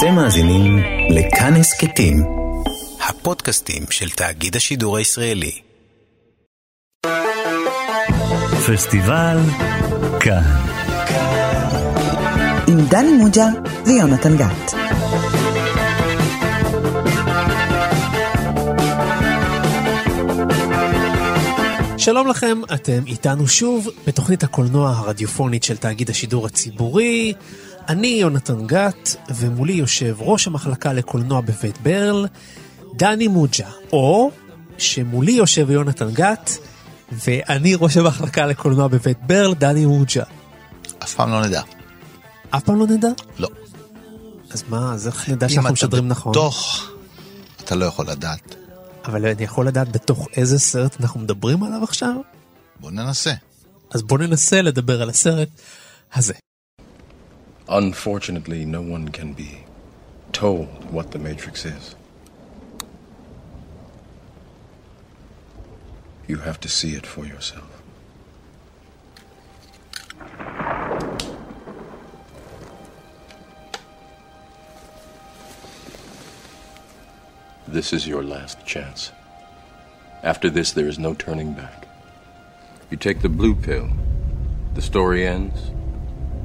אתם מאזינים לכאן הסכתים, הפודקאסטים של תאגיד השידור הישראלי. פסטיבל כאן. עם דני מוג'ה ויונתן גת. שלום לכם, אתם איתנו שוב בתוכנית הקולנוע הרדיופונית של תאגיד השידור הציבורי. אני יונתן גת, ומולי יושב ראש המחלקה לקולנוע בבית ברל, דני מוג'ה, או שמולי יושב יונתן גת, ואני ראש המחלקה לקולנוע בבית ברל, דני מוג'ה. אף פעם לא נדע. אף פעם לא נדע? לא. אז מה, אז איך נדע שאנחנו משדרים נכון? אם אתה בתוך, אתה לא יכול לדעת. אבל אני יכול לדעת בתוך איזה סרט אנחנו מדברים עליו עכשיו? בוא ננסה. אז בוא ננסה לדבר על הסרט הזה. Unfortunately, no one can be told what the Matrix is. You have to see it for yourself. This is your last chance. After this, there is no turning back. You take the blue pill, the story ends.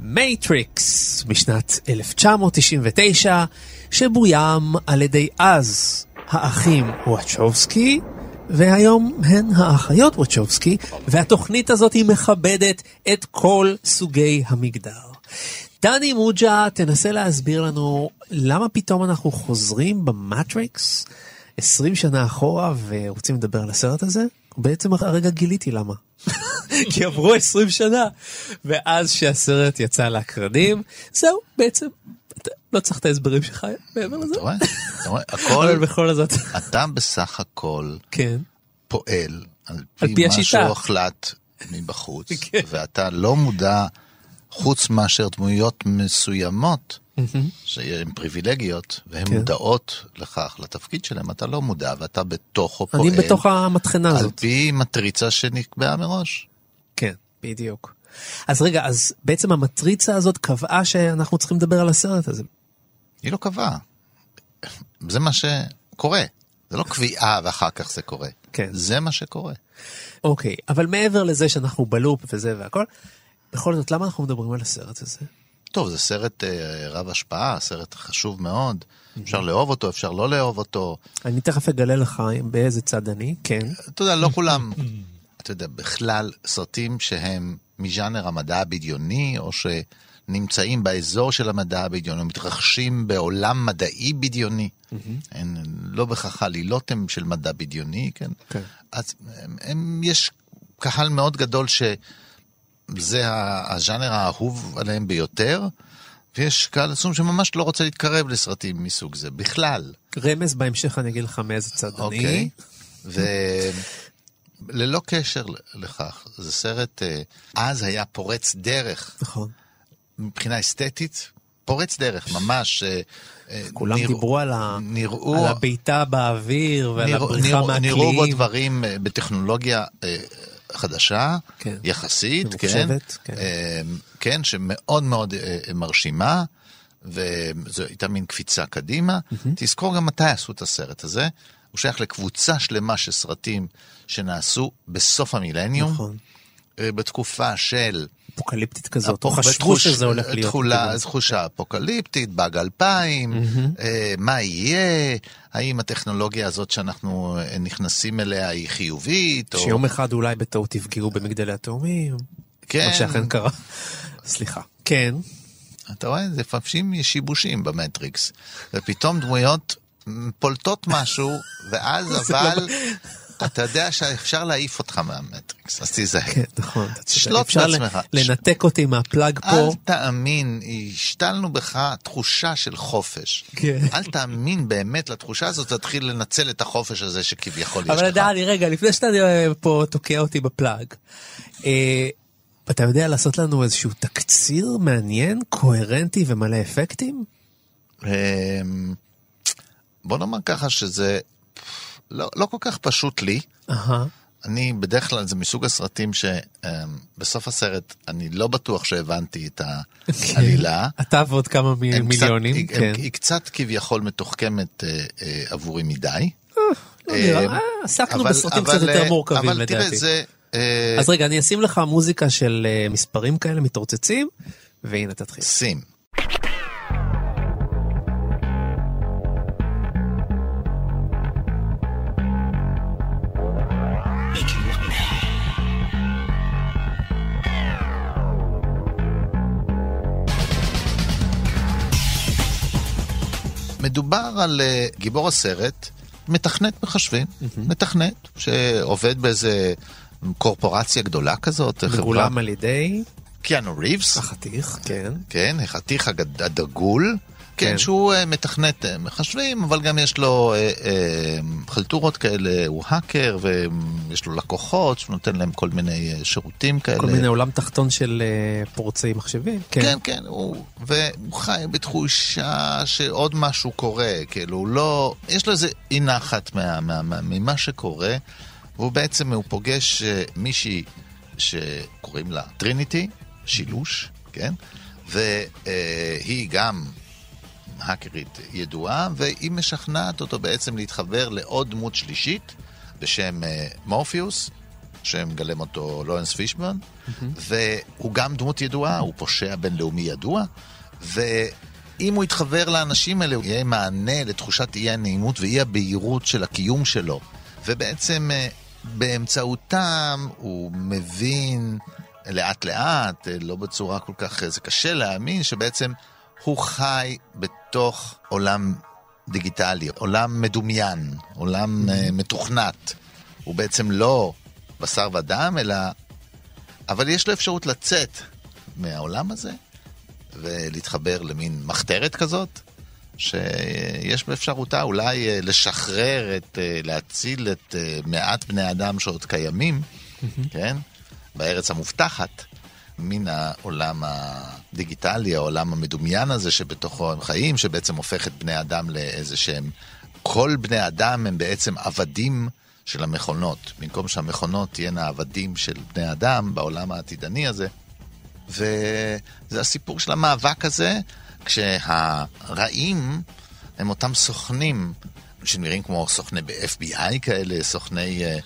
מייטריקס משנת 1999, שבוים על ידי אז האחים וואצ'ובסקי, והיום הן האחיות וואצ'ובסקי, והתוכנית הזאת היא מכבדת את כל סוגי המגדר. דני מוג'ה, תנסה להסביר לנו למה פתאום אנחנו חוזרים במטריקס 20 שנה אחורה ורוצים לדבר על הסרט הזה? בעצם הרגע גיליתי למה. כי עברו 20 שנה, ואז שהסרט יצא לאקרנים, זהו, בעצם, לא צריך את ההסברים שלך מעבר לזה. אתה רואה? אתה רואה? הכל, אבל בכל זאת, אתה בסך הכל כן, פועל על על פי פי משהו השיטה. הוחלט מבחוץ, כן. ואתה לא מודע, חוץ מאשר דמויות מסוימות, שהן פריבילגיות, והן כן. מודעות לכך, לתפקיד שלהן, אתה לא מודע, ואתה בתוכו פועל. אני בתוך המטחנה על הזאת. פי מטריצה שנקבעה מראש. כן, בדיוק. אז רגע, אז בעצם המטריצה הזאת קבעה שאנחנו צריכים לדבר על הסרט הזה. היא לא קבעה. זה מה שקורה. זה לא קביעה ואחר כך זה קורה. כן. זה מה שקורה. אוקיי, אבל מעבר לזה שאנחנו בלופ וזה והכל, בכל זאת, למה אנחנו מדברים על הסרט הזה? טוב, זה סרט אה, רב השפעה, סרט חשוב מאוד. אפשר לאהוב אותו, אפשר לא לאהוב אותו. אני תכף אגלה לך באיזה צד אני, כן. אתה יודע, לא כולם, אתה יודע, בכלל סרטים שהם מז'אנר המדע הבדיוני, או שנמצאים באזור של המדע הבדיוני, או מתרחשים בעולם מדעי בדיוני. הם לא בהכרח עלילות הם של מדע בדיוני, כן? כן. אז הם, הם, יש קהל מאוד גדול שזה ה- הז'אנר האהוב עליהם ביותר, ויש קהל עצום שממש לא רוצה להתקרב לסרטים מסוג זה, בכלל. רמז בהמשך אני אגיד לך מאיזה צד אוקיי. אני. וללא קשר לכך, זה סרט, אה, אז היה פורץ דרך נכון. מבחינה אסתטית, פורץ דרך, ממש. אה, אה, כולם נראו- דיברו על ה- נראו, על הבעיטה באוויר ועל נראו, הבריחה נראו, נראו בו מהקליעים. דברים בטכנולוגיה חדשה, כן. יחסית, כן, כן. אה, כן, שמאוד מאוד אה, מרשימה, וזו הייתה מין קפיצה קדימה. תזכור גם מתי עשו את הסרט הזה. הוא שייך לקבוצה שלמה של סרטים שנעשו בסוף המילניום, נכון. אה, בתקופה של... אפוקליפטית כזאת, או חשבו שזה הולך להיות. תחולה, בכיוון. תחושה אפוקליפטית, באג 2000, אה, מה יהיה, האם הטכנולוגיה הזאת שאנחנו אה, נכנסים אליה היא חיובית, או... שיום אחד אולי בטעות יפגעו במגדלי התאומים, כן, מה שאכן קרה. סליחה. כן, אתה רואה, זה לפעמים שיבושים במטריקס, ופתאום דמויות פולטות משהו, ואז אבל אתה יודע שאפשר להעיף אותך מהמטריקס, אז תיזהר. כן, נכון. תשלוט אפשר בעצמך. לנתק אותי מהפלאג אל פה. תאמין, השתלנו בך תחושה של חופש. כן. אל תאמין באמת לתחושה הזאת, תתחיל לנצל את החופש הזה שכביכול יש לך. אבל דני, רגע, לפני שאתה אה, פה תוקע אותי בפלאג, אה, אתה יודע לעשות לנו איזשהו תקציר מעניין, קוהרנטי ומלא אפקטים? אמ, בוא נאמר ככה שזה לא, לא כל כך פשוט לי. אהה. אני בדרך כלל זה מסוג הסרטים שבסוף הסרט אני לא בטוח שהבנתי את העלילה. אתה ועוד כמה מיליונים, קצת, כן. היא, היא קצת כביכול מתוחכמת אה, אה, עבורי מדי. לא אה, אה, עסקנו בסרטים קצת יותר מורכבים אבל תראה, לדעתי. זה... אז רגע, אני אשים לך מוזיקה של מספרים כאלה מתרוצצים, והנה תתחיל. שים. מדובר על אה, גיבור הסרט, מתכנת מחשבים, מתכנת, שעובד באיזה קורפורציה גדולה כזאת. מגולם על ידי קיאנו ריבס, החתיך, כן. כן, החתיך הגד- הדגול, כן, כן. שהוא אה, מתכנת אה, מחשבים, אבל גם יש לו אה, אה, חלטורות כאלה, הוא האקר, ויש לו לקוחות, שהוא נותן להם כל מיני אה, שירותים כאלה. כל מיני עולם תחתון של אה, פורצי מחשבים. כן, כן, הוא, והוא חי בתחושה שעוד משהו קורה, כאילו, הוא לא, יש לו איזה אי נחת מה, מה, מה, ממה שקורה, והוא בעצם, הוא פוגש אה, מישהי שקוראים לה טריניטי, שילוש, כן? והיא גם האקרית ידועה, והיא משכנעת אותו בעצם להתחבר לעוד דמות שלישית בשם אה, מורפיוס, שמגלם אותו לורנס פישברן, והוא גם דמות ידועה, הוא פושע בינלאומי ידוע, ואם הוא יתחבר לאנשים האלה, הוא יהיה מענה לתחושת אי הנעימות ואי הבהירות של הקיום שלו. ובעצם אה, באמצעותם הוא מבין לאט לאט, אה, לא בצורה כל כך, זה קשה להאמין, שבעצם הוא חי בתוך עולם דיגיטלי, עולם מדומיין, עולם אה, מתוכנת. הוא בעצם לא בשר ודם, אלא... אבל יש לו אפשרות לצאת מהעולם הזה ולהתחבר למין מחתרת כזאת, שיש באפשרותה אולי אה, לשחרר את, אה, להציל את מעט בני אדם שעוד קיימים, כן? בארץ המובטחת, מן העולם הדיגיטלי, העולם המדומיין הזה שבתוכו הם חיים, שבעצם הופך את בני אדם לאיזה שהם... כל בני אדם הם בעצם עבדים של המכונות. במקום שהמכונות תהיינה עבדים של בני אדם בעולם העתידני הזה. וזה הסיפור של המאבק הזה, כשהרעים הם אותם סוכנים שנראים כמו סוכני ב-FBI כאלה, סוכני אה,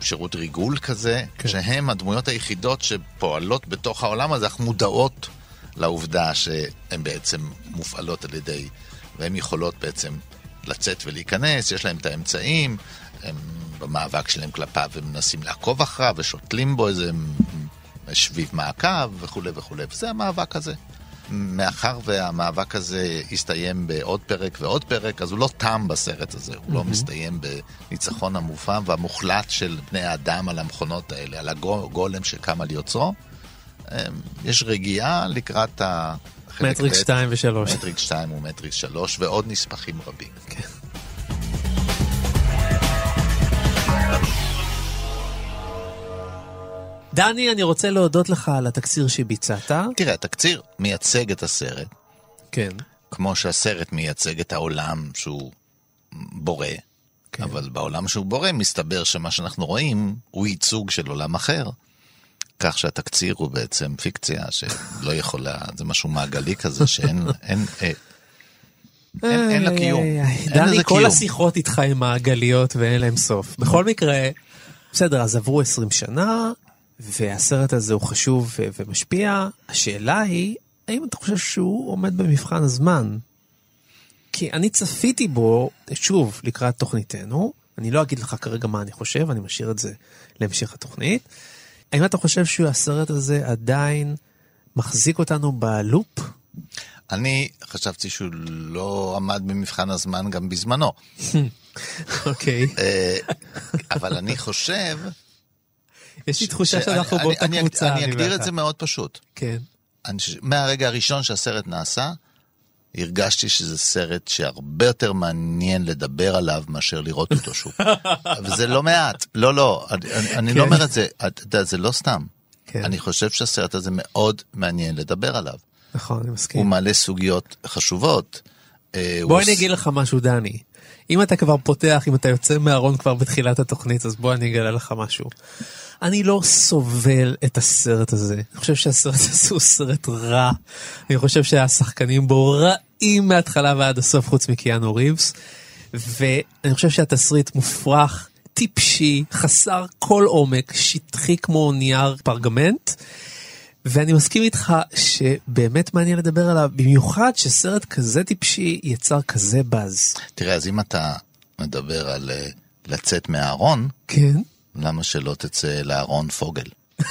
שירות ריגול כזה, כן. שהם הדמויות היחידות שפועלות בתוך העולם הזה, אך מודעות לעובדה שהן בעצם מופעלות על ידי, והן יכולות בעצם לצאת ולהיכנס, יש להם את האמצעים, הם במאבק שלהם כלפיו הם מנסים לעקוב אחריו ושותלים בו איזה שביב מעקב וכולי וכולי, וזה המאבק הזה. מאחר והמאבק הזה הסתיים בעוד פרק ועוד פרק, אז הוא לא תם בסרט הזה, הוא לא מסתיים בניצחון המופעם והמוחלט של בני האדם על המכונות האלה, על הגולם שקם על יוצרו. יש רגיעה לקראת ה... מטריקס 2 ו-3. מטריקס 2 ומטריקס 3 ועוד נספחים רבים. כן. דני, אני רוצה להודות לך על התקציר שביצעת. תראה, התקציר מייצג את הסרט, כן. כמו שהסרט מייצג את העולם שהוא בורא, כן. אבל בעולם שהוא בורא מסתבר שמה שאנחנו רואים הוא ייצוג של עולם אחר. כך שהתקציר הוא בעצם פיקציה שלא יכולה, זה משהו מעגלי כזה שאין אין, אה, אין, אין לה קיום. דני, כל. השיחות איתך הם מעגליות ואין להם סוף. בכל מקרה, בסדר, אז עברו 20 שנה, והסרט הזה הוא חשוב ומשפיע. השאלה היא, האם אתה חושב שהוא עומד במבחן הזמן? כי אני צפיתי בו, שוב, לקראת תוכניתנו, אני לא אגיד לך כרגע מה אני חושב, אני משאיר את זה להמשך התוכנית. האם אתה חושב שהסרט הזה עדיין מחזיק אותנו בלופ? אני חשבתי שהוא לא עמד במבחן הזמן גם בזמנו. אוקיי. אה, אבל אני חושב... יש לי תחושה שאנחנו באותה קבוצה. אני אגדיר את. זה מאוד פשוט. כן. מהרגע הראשון שהסרט נעשה, הרגשתי שזה סרט שהרבה יותר מעניין לדבר עליו מאשר לראות אותו שוב. וזה לא מעט. לא, לא, אני, אני, אני כן. לא אומר את זה, אתה יודע, זה לא סתם. כן. אני חושב שהסרט הזה מאוד מעניין לדבר עליו. נכון, אני מסכים. הוא מעלה סוגיות חשובות. אה, הוא בוא עוש- אני אגיד לך משהו, דני. אם אתה כבר פותח, אם אתה יוצא מהארון כבר בתחילת התוכנית, אז בוא אני אגלה לך משהו. אני לא סובל את הסרט הזה. אני חושב שהסרט הזה הוא סרט רע. אני חושב שהשחקנים בו רעים מההתחלה ועד הסוף, חוץ מקיאנו ריבס. ואני חושב שהתסריט מופרך, טיפשי, חסר כל עומק, שטחי כמו נייר פרגמנט. ואני מסכים איתך שבאמת מעניין לדבר עליו, במיוחד שסרט כזה טיפשי יצר כזה באז. תראה, אז אם אתה מדבר על אה, לצאת מהארון, כן? למה שלא תצא לארון פוגל?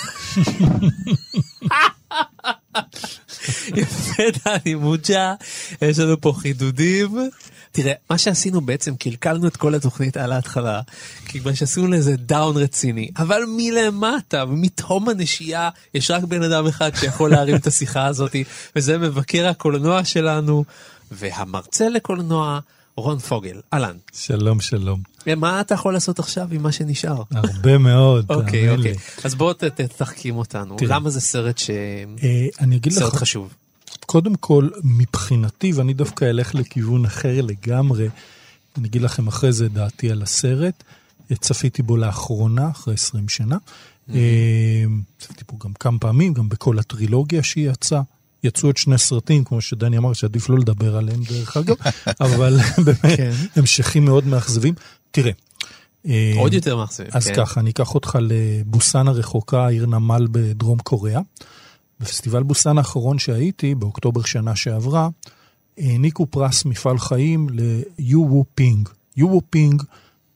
יפה דני מוג'ה, יש לנו פה חידודים. תראה, מה שעשינו בעצם, קלקלנו את כל התוכנית על ההתחלה, כי מה שעשינו לזה דאון רציני, אבל מלמטה, מתהום הנשייה, יש רק בן אדם אחד שיכול להרים את השיחה הזאת, וזה מבקר הקולנוע שלנו, והמרצה לקולנוע, רון פוגל. אהלן. שלום, שלום. מה אתה יכול לעשות עכשיו עם מה שנשאר? הרבה מאוד, אוקיי, תאמין אוקיי. לי. אז בוא ת- ת- תחכים אותנו. למה זה סרט ש... אה, אני אגיד סרט לך, חשוב. קודם כל, מבחינתי, ואני דווקא אלך לכיוון אחר לגמרי, אני אגיד לכם אחרי זה דעתי על הסרט. צפיתי בו לאחרונה, אחרי 20 שנה. אה, צפיתי בו גם כמה פעמים, גם בכל הטרילוגיה שהיא יצאה. יצאו עוד שני סרטים, כמו שדני אמר, שעדיף לא לדבר עליהם דרך אגב, אבל באמת, כן. ההמשכים מאוד מאכזבים. תראה. אה, עוד יותר מאכזב. אז כן. ככה, אני אקח אותך לבוסן הרחוקה, עיר נמל בדרום קוריאה. בפסטיבל בוסן האחרון שהייתי, באוקטובר שנה שעברה, העניקו פרס מפעל חיים ליו וו פינג. יו וו פינג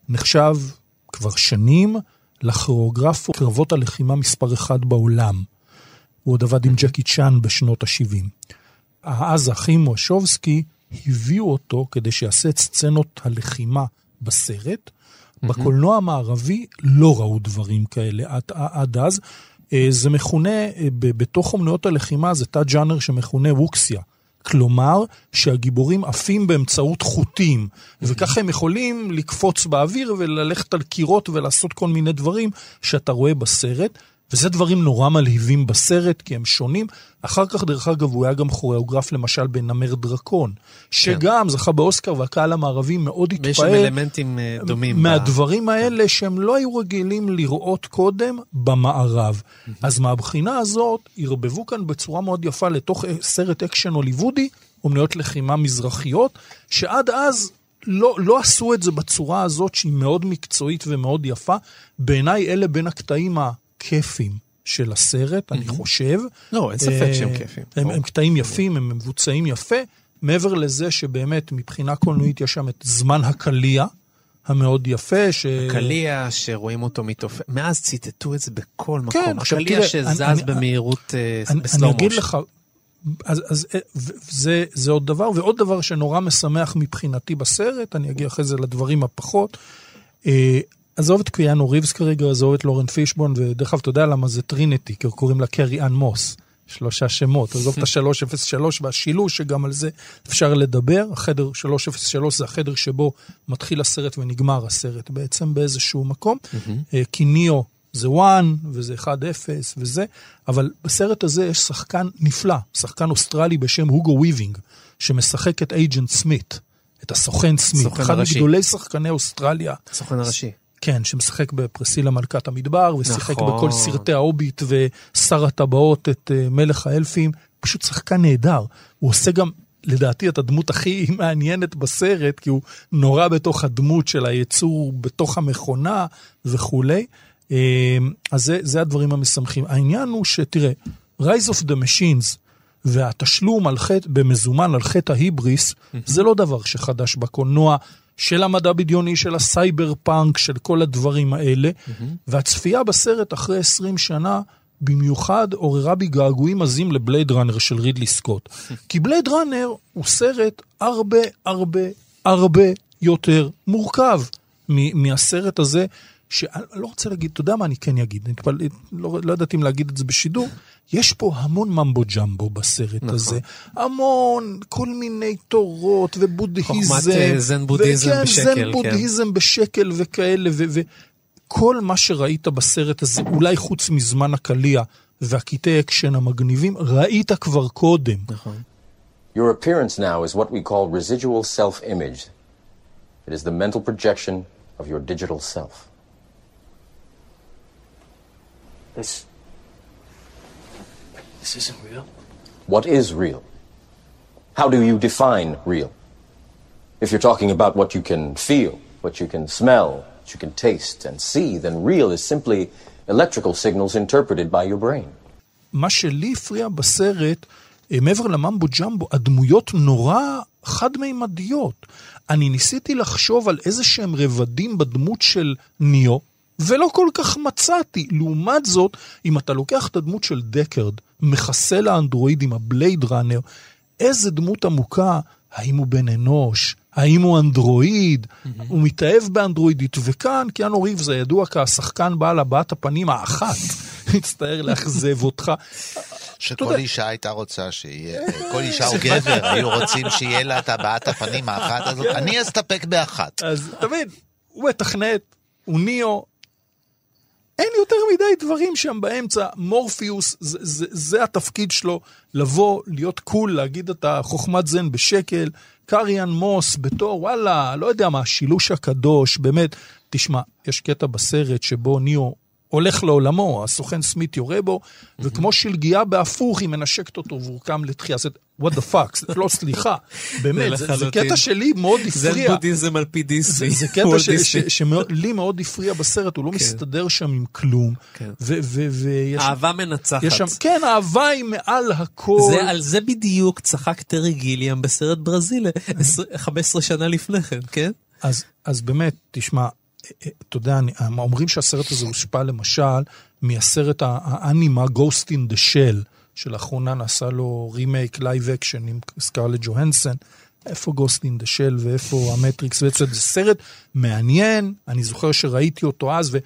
נחשב כבר שנים לכוריאוגרף קרבות הלחימה מספר אחד בעולם. הוא עוד עבד עם ג'קי צ'אן בשנות ה-70. אז האחים וושובסקי הביאו אותו כדי שיעשה את סצנות הלחימה בסרט. בקולנוע המערבי לא ראו דברים כאלה עד, עד אז. אה, זה מכונה, אה, בתוך אומנויות הלחימה זה תא ג'אנר שמכונה ווקסיה. כלומר, שהגיבורים עפים באמצעות חוטים, וככה הם יכולים לקפוץ באוויר וללכת על קירות ולעשות כל מיני דברים שאתה רואה בסרט. וזה דברים נורא מלהיבים בסרט, כי הם שונים. אחר כך, דרך אגב, הוא היה גם כוריאוגרף, למשל, בנמר דרקון, שגם זכה באוסקר, והקהל המערבי מאוד ויש שם התפעל אלמנטים אה, דומים. ב- מהדברים האלה שהם לא היו רגילים לראות קודם במערב. אז מהבחינה הזאת, ערבבו כאן בצורה מאוד יפה לתוך סרט אקשן הוליוודי, אומנויות לחימה מזרחיות, שעד אז לא, לא עשו את זה בצורה הזאת שהיא מאוד מקצועית ומאוד יפה. בעיניי אלה בין הקטעים הכיפים של הסרט, אני חושב. לא, אין ספק אה, שהם כיפים. הם, קטעים יפים, הם מבוצעים יפה. מעבר לזה שבאמת מבחינה קולנועית יש שם את זמן הקליע המאוד יפה. ש... קליע שרואים אותו מתעופף, מאז ציטטו את זה בכל מקום. כן, עכשיו הקליע תראה, שזז אני- במהירות אה, אני, אני בסלואו אגיד. לך, אז, אז אה, זה, זה עוד דבר, ועוד דבר שנורא משמח מבחינתי בסרט, אני אגיע אחרי זה לדברים הפחות. עזוב את קיאנו ריבס כרגע, עזוב את לורנס פישבורן, ודרך אגב, אתה יודע למה זה טרינטי, כי קוראים לה קרי אן מוס. שלושה שמות, עזוב את ה-303 והשילוש, שגם על זה אפשר לדבר. החדר 303 זה החדר שבו מתחיל הסרט ונגמר הסרט בעצם באיזשהו מקום. אה, כי ניאו זה 1 וזה 1-0 וזה, אבל בסרט הזה יש שחקן נפלא, שחקן אוסטרלי בשם הוגו וויבינג, שמשחק את Agent סמית, את הסוכן סמית, אחד הראשי. מגדולי שחקני אוסטרליה. הסוכן הראשי. כן, שמשחק בפרסילה מלכת המדבר, ושיחק נכון. בכל סרטי ההוביט ושר הטבעות את אה, מלך האלפים, פשוט שחקן נהדר. הוא עושה גם, לדעתי, את הדמות הכי מעניינת בסרט, כי הוא נורא בתוך הדמות של היצור בתוך המכונה וכולי. אה, אז זה, זה הדברים המשמחים. העניין הוא שתראה, Rise of the Machines והתשלום על חטא, במזומן על חטא ההיבריס, זה לא דבר שחדש בקולנוע. של המדע בדיוני, של הסייבר פאנק, של כל הדברים האלה. והצפייה בסרט אחרי 20 שנה במיוחד עוררה בי געגועים עזים לבלייד ראנר של רידלי סקוט. כי בלייד ראנר הוא סרט הרבה הרבה הרבה יותר מורכב מהסרט הזה, שאני לא רוצה להגיד, אתה יודע מה אני כן אגיד, אני כבר לא, לא יודעת אם להגיד את זה בשידור, יש פה המון ממבו ג'מבו בסרט נכון. הזה, המון כל מיני תורות ובודהיזם. חוכמת אה, זן בודהיזם וכן, בשקל. זן כן. בודהיזם בשקל וכאלה, וכל מה שראית בסרט הזה, אולי חוץ מזמן הקליע והקטעי אקשן המגניבים, ראית כבר קודם. נכון. Your appearance now is what we call residual self-image. It is the mental projection of your digital self. This. This isn't real. What is real? How do you define real? If you're talking about what you can feel, what you can smell, what you can taste and see, then real is simply electrical signals interpreted by your brain. מה שלי הפריע בסרט, מעבר לממבו ג'מבו, הדמויות נורא חד-מימדיות. אני ניסיתי לחשוב על איזה שהם רבדים בדמות של ניו, ולא כל כך מצאתי. לעומת זאת, אם אתה לוקח את הדמות של דקרד, מחסל האנדרואידים, הבלייד ראנר, איזה דמות עמוקה, האם הוא בן אנוש, האם הוא אנדרואיד, mm-hmm. הוא מתאהב באנדרואידית, וכאן קיאנו ריב זה ידוע כשחקן בעל הבעת הפנים האחת, מצטער לאכזב אותך. שכל אישה הייתה רוצה שיהיה, כל אישה או גבר היו רוצים שיהיה לה את הבעת הפנים האחת הזאת, אני אסתפק באחת. אז תבין, הוא מתכנת, הוא ניאו, אין יותר מדי דברים שם באמצע. מורפיוס, זה, זה, זה התפקיד שלו, לבוא, להיות קול, להגיד את החוכמת זן בשקל. קריאן מוס בתור, וואלה, לא יודע מה, השילוש הקדוש, באמת. תשמע, יש קטע בסרט שבו ניאו הולך לעולמו, הסוכן סמית יורה בו, וכמו שלגיה בהפוך, היא מנשקת אותו והוא קם לתחייה. זה, what the fuck, לא סליחה, באמת, זה, זה קטע שלי מאוד הפריע. זה בודהיזם על פי דיסני. זה, זה קטע שלי מאוד הפריע בסרט, הוא לא כן. מסתדר שם עם כלום. כן. אהבה מנצחת. שם, כן, אהבה היא מעל הכל. זה, על זה בדיוק צחק טרי גיליאם בסרט ברזיל 15 שנה לפני כן, כן? אז, אז באמת, תשמע, אתה יודע, אומרים שהסרט הזה הושפע למשל מהסרט האנימה Ghost in the Shell, שלאחרונה נעשה לו רימייק live action עם סקרלט ג'והנסון. איפה Ghost in the Shell ואיפה המטריקס, בעצם זה סרט מעניין, אני זוכר שראיתי אותו אז,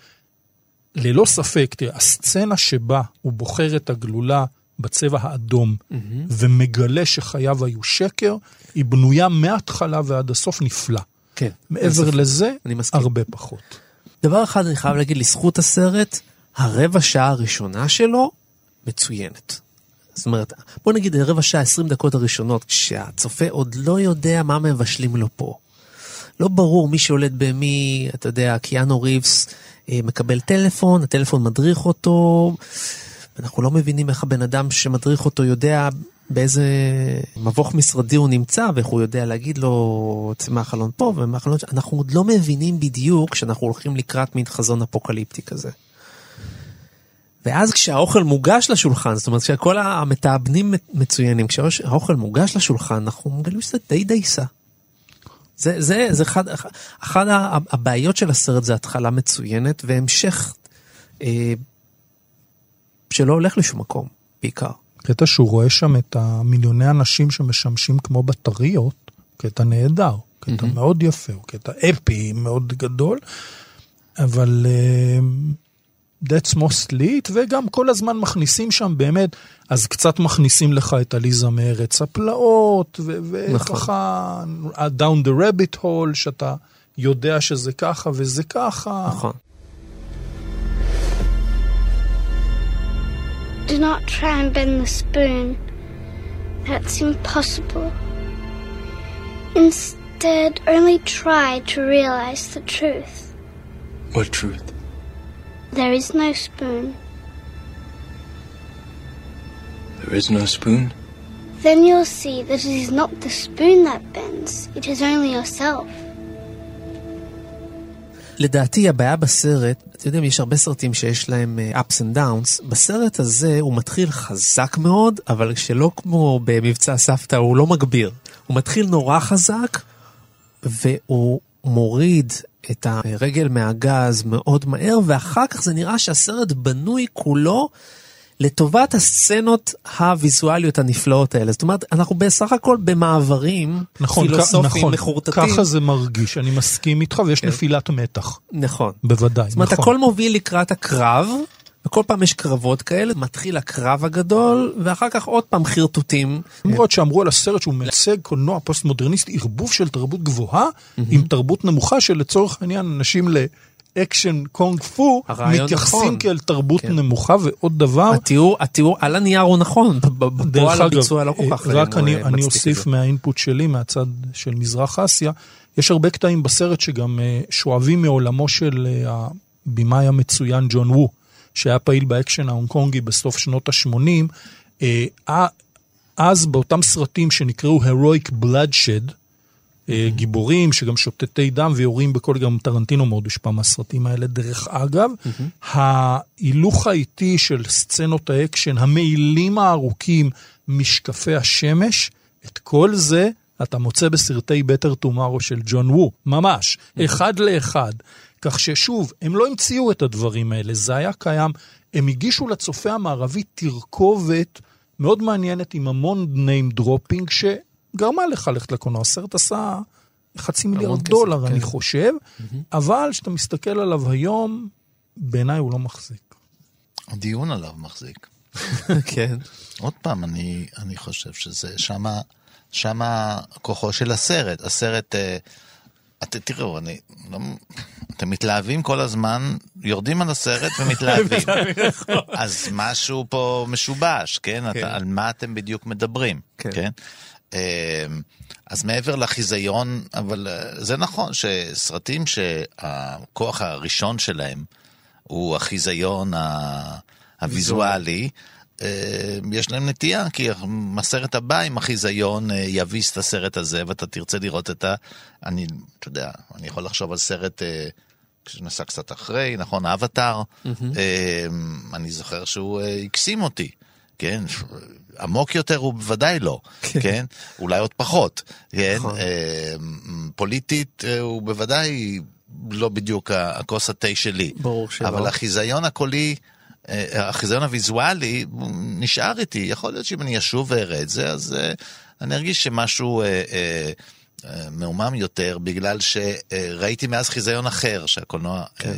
וללא ספק, תראה, הסצנה שבה הוא בוחר את הגלולה בצבע האדום mm-hmm. ומגלה שחייו היו שקר, היא בנויה מההתחלה ועד הסוף נפלא. כן. מעבר לזה, הרבה פחות. דבר אחד אני חייב להגיד לזכות הסרט, הרבע שעה הראשונה שלו מצוינת. זאת אומרת, בוא נגיד רבע שעה, 20 דקות הראשונות, כשהצופה עוד לא יודע מה מבשלים לו פה. לא ברור מי שולט במי, אתה יודע, קיאנו ריבס אה, מקבל טלפון, הטלפון מדריך אותו, אנחנו לא מבינים איך הבן אדם שמדריך אותו יודע באיזה מבוך משרדי הוא נמצא, ואיך הוא יודע להגיד לו, צא מהחלון פה ומהחלון שם, אנחנו עוד לא מבינים בדיוק שאנחנו הולכים לקראת מין חזון אפוקליפטי כזה. ואז כשהאוכל מוגש לשולחן, זאת אומרת שכל המתאבנים מצוינים, כשהאוכל מוגש לשולחן, אנחנו מגלים שזה די דייסה. זה, זה, זה אחד, אחד הבעיות של הסרט זה התחלה מצוינת והמשך אה, שלא הולך לשום מקום, בעיקר. קטע שהוא רואה שם את המיליוני אנשים שמשמשים כמו בטריות, קטע נהדר, קטע mm-hmm. מאוד יפה, הוא קטע אפי מאוד גדול, אבל uh, that's mostly it, וגם כל הזמן מכניסים שם באמת, אז קצת מכניסים לך את עליזה מארץ הפלאות, וככה, נכון. down the rabbit hole, שאתה יודע שזה ככה וזה ככה. נכון. Do not try and bend the spoon. That's impossible. Instead, only try to realize the truth. What truth? There is no spoon. There is no spoon? Then you'll see that it is not the spoon that bends, it is only yourself. לדעתי הבעיה בסרט, אתם יודעים, יש הרבה סרטים שיש להם uh, ups and downs, בסרט הזה הוא מתחיל חזק מאוד, אבל שלא כמו במבצע סבתא, הוא לא מגביר. הוא מתחיל נורא חזק, והוא מוריד את הרגל מהגז מאוד מהר, ואחר כך זה נראה שהסרט בנוי כולו לטובת הסצנות הוויזואליות הנפלאות האלה. זאת אומרת, אנחנו בסך הכל במעברים נכון, פילוסופיים נכון, מחורטטים. ככה זה מרגיש, אני מסכים איתך, ויש כן. נפילת מתח, נכון. בוודאי, זאת אומרת, נכון. הכל מוביל לקראת הקרב, וכל פעם יש קרבות כאלה, מתחיל הקרב הגדול, ואחר כך עוד פעם חרטוטים. למרות שאמרו על הסרט שהוא מייצג קולנוע פוסט-מודרניסטי, ערבוב של תרבות גבוהה עם תרבות נמוכה, שלצורך העניין אנשים לאקשן קונג פו מתייחסים נכון. כאל תרבות כן. נמוכה, ועוד דבר, התיאור, התיאור על הנייר הוא נכון, בפועל הביצוע לא כל אה, כך רק אה, אני, מצדיק אני אוסיף. מה input שלי, מהצד של מזרח אסיה, יש הרבה קטעים בסרט שגם אה, שואבים מעולמו של אה, הבמאי המצוין ג'ון וו, שהיה פעיל באקשן ההונג קונגי בסוף שנות ה-80. אז באותם סרטים שנקראו Heroic Bloodshed, אה, גיבורים שגם שותתי דם ויורים בכל, גם טרנטינו מאוד הושפע מהסרטים האלה דרך אגב. ההילוך האיטי של סצנות האקשן, המעילים הארוכים, משקפי השמש, את כל זה אתה מוצא בסרטי Better Tomorrow של ג'ון וו, ממש, אחד לאחד. כך ששוב, הם לא המציאו את הדברים האלה, זה היה קיים. הם הגישו לצופה המערבי תרכובת מאוד מעניינת עם המון name dropping שגרמה לך ללכת לקולנוע. הסרט עשה חצי מיליארד כסף, דולר, כן. אני חושב, אבל כשאתה מסתכל עליו היום, בעיניי הוא לא מחזיק. הדיון עליו מחזיק. כן. עוד פעם, אני, אני חושב שזה שמה, שמה כוחו של הסרט. הסרט, אה, את, תראו, אני, לא, אתם מתלהבים כל הזמן, יורדים על הסרט ומתלהבים. אז משהו פה משובש, כן? כן. אתה, על מה אתם בדיוק מדברים, כן. כן? אה, אז מעבר לחיזיון, אבל אה, זה נכון שסרטים שהכוח הראשון שלהם הוא החיזיון הוויזואלי, אה, יש להם נטייה, כי הסרט הבא עם החיזיון אה, יביס את הסרט הזה, ואתה תרצה לראות את ה... אני, אתה יודע, אני יכול לחשוב על סרט אה, שנסע קצת אחרי, נכון, אבטאר, אה, אני זוכר שהוא הקסים אותי. כן, עמוק יותר הוא בוודאי לא, כן, אולי עוד פחות, כן, נכון. אה, פוליטית אה, הוא בוודאי לא בדיוק הכוס התה שלי, ברור שלא. אבל החיזיון הקולי, אה, החיזיון הוויזואלי נשאר איתי, יכול להיות שאם אני אשוב ואראה את זה, אז אני ארגיש שמשהו אה, אה, אה, מעומם יותר, בגלל שראיתי מאז חיזיון אחר, שהקולנוע, כן.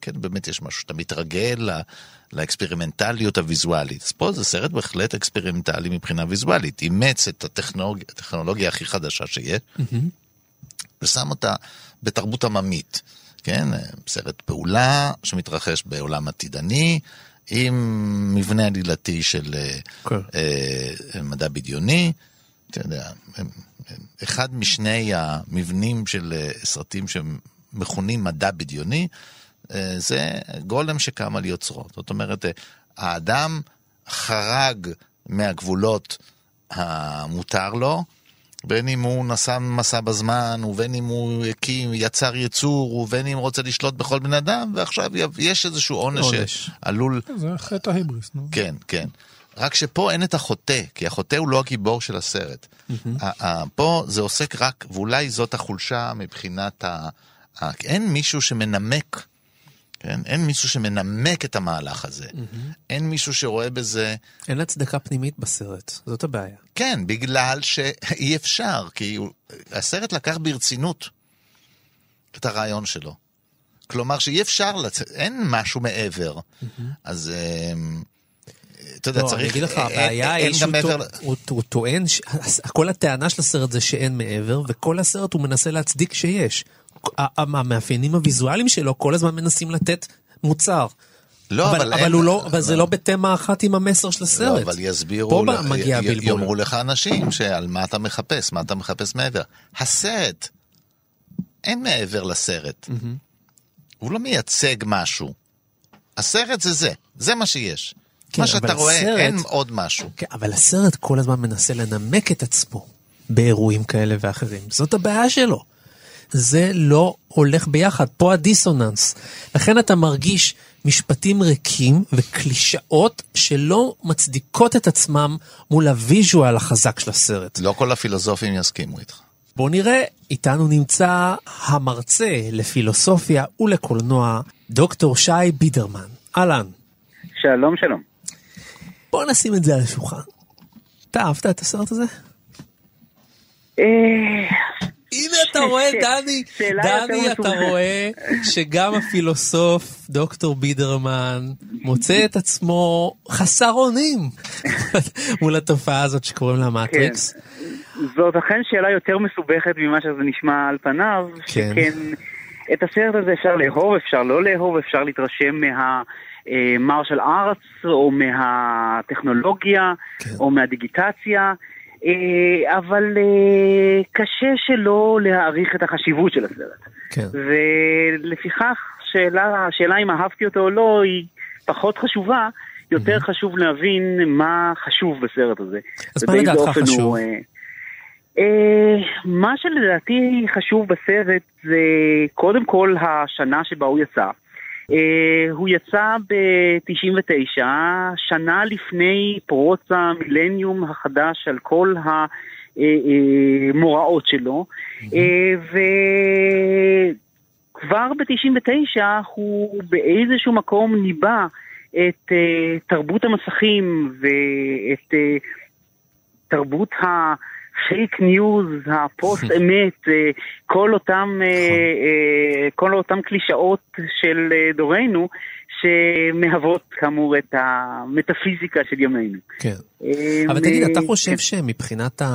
כן, באמת יש משהו שאתה מתרגל לאקספרימנטליות הוויזואלית. אז פה זה סרט בהחלט אקספרימנטלי מבחינה ויזואלית, אימץ את הטכנולוגיה, הטכנולוגיה הכי חדשה שיש, ושם אותה בתרבות עממית, כן? סרט פעולה שמתרחש בעולם עתידני, עם מבנה עלילתי של אה, כן. אה, מדע בדיוני. אתה יודע, אחד משני המבנים של אה, סרטים שמכונים מדע בדיוני, אה, זה גולם שקם על יוצרו. זאת אומרת, אה, האדם חרג מהגבולות המותר לו, בין אם הוא נסע מסע בזמן, ובין אם הוא הקים, יצר יצור, ובין אם הוא רוצה לשלוט בכל בן אדם, ועכשיו יש איזשהו עונש עונש. שעלול... זה חטא ההיבריס, נו. כן, כן. רק שפה אין את החוטא, כי החוטא הוא לא הגיבור של הסרט. ה- פה זה עוסק רק, ואולי זאת החולשה מבחינת. ה- אין מישהו שמנמק, כן? אין מישהו שמנמק את המהלך הזה. אין מישהו שרואה בזה... אין הצדקה פנימית בסרט, זאת הבעיה. כן, בגלל שאי אפשר, כי הוא- הסרט לקח ברצינות את הרעיון שלו. כלומר שאי אפשר, לצ... אין משהו מעבר. אז אמ, אתה יודע, לא, צריך... אני אגיד לך, אין- הבעיה היא שהוא מעבר... טוע- הוא- הוא טוען, ש- כל הטענה של הסרט זה שאין מעבר, וכל הסרט הוא מנסה להצדיק שיש. המאפיינים הוויזואליים שלו כל הזמן מנסים לתת מוצר. לא, אבל, אבל אבל, אין- הוא לא, אבל זה לא בתמה אחת עם המסר של לא, הסרט. אבל יסבירו, פה ל- מגיע הבלבול. יאמרו לך אנשים שעל מה אתה מחפש, מה אתה מחפש מעבר. הסרט, אין מעבר לסרט. הוא לא מייצג משהו. הסרט זה זה, זה מה שיש. כן, מה שאתה רואה, הסרט- אין עוד משהו. כן, אבל הסרט כל הזמן מנסה לנמק את עצמו באירועים כאלה ואחרים. זאת הבעיה שלו. זה לא הולך ביחד, פה הדיסוננס. לכן אתה מרגיש משפטים ריקים וקלישאות שלא מצדיקות את עצמם מול ה visual החזק של הסרט. לא כל הפילוסופים יסכימו איתך. בואו נראה, איתנו נמצא המרצה לפילוסופיה ולקולנוע, דוקטור שי בידרמן. אהלן. שלום, שלום. בוא נשים את זה על השולחן. אתה אהבת את הסרט הזה? אה, אתה רואה, דני, דני, אתה. רואה שגם הפילוסוף, דוקטור בידרמן, מוצא את עצמו חסר אונים מול התופעה הזאת שקוראים לה מטריקס. זאת אכן שאלה יותר מסובכת ממה שזה נשמע על פניו, כן. שכן את הסרט הזה אפשר לאהוב, אפשר לא לאהוב, אפשר להתרשם מהמרשל ארץ, או מהטכנולוגיה, כן. או מהדיגיטציה, אה, אבל אה, קשה שלא להעריך את החשיבות של הסרט. כן. ולפיכך, שאלה, השאלה אם אהבתי אותו או לא היא פחות חשובה, יותר חשוב להבין מה חשוב בסרט הזה. אז מה לדעתך חשוב? הוא, אה, אה, מה שלדעתי חשוב בסרט זה קודם כל השנה שבה הוא יצא. אה, הוא יצא ב-99, שנה לפני פרוץ המילניום החדש על כל המוראות שלו, אה, וכבר ב-99 הוא באיזשהו מקום ניבא את אה, תרבות המסכים ואת אה, תרבות ה fake news, הפוסט אמת, אה, כל אותם, אה, אה, כל אותם קלישאות של דורנו, שמהוות כאמור את המטאפיזיקה של ימינו. כן. אבל תגיד, אתה חושב כן. שמבחינת ה...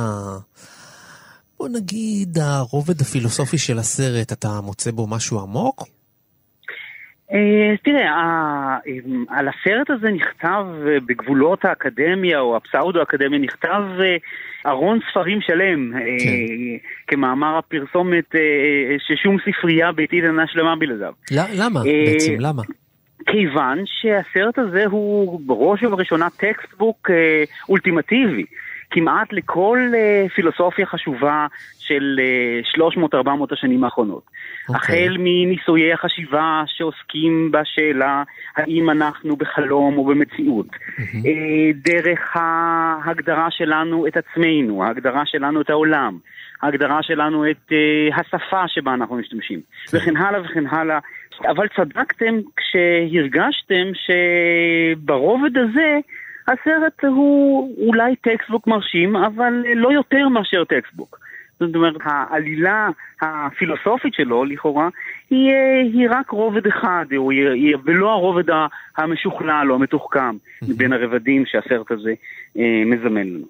בוא נגיד הרובד הפילוסופי של הסרט, אתה מוצא בו משהו עמוק? אה, תראה, ה- אמ, על הסרט הזה נכתב אה, בגבולות האקדמיה או הפסאודו-אקדמיה, נכתב אה, ארון ספרים שלם, אה, כמאמר הפרסומת אה, ששום ספרייה ביתית אינה שלמה בלעדיו. למה אה, בעצם? למה? כיוון שהסרט הזה הוא בראש ובראשונה textbook אה, אולטימטיבי. כמעט לכל אה, פילוסופיה חשובה של אה, 300-400 השנים האחרונות. אוקיי. החל מניסויי החשיבה שעוסקים בשאלה האם אנחנו בחלום או במציאות, אה, דרך ההגדרה שלנו את עצמנו, ההגדרה שלנו את העולם, ההגדרה שלנו את אה, השפה שבה אנחנו משתמשים, וכן הלאה וכן הלאה. אבל צדקתם כשהרגשתם שברובד הזה הסרט הוא אולי textbook מרשים, אבל לא יותר מאשר textbook. זאת אומרת, העלילה הפילוסופית שלו, לכאורה, היא, אה, היא רק רובד אחד, או היא, ולא הרובד המשוכלל או המתוחכם מבין הרבדים שהסרט הזה אה, מזמן לנו.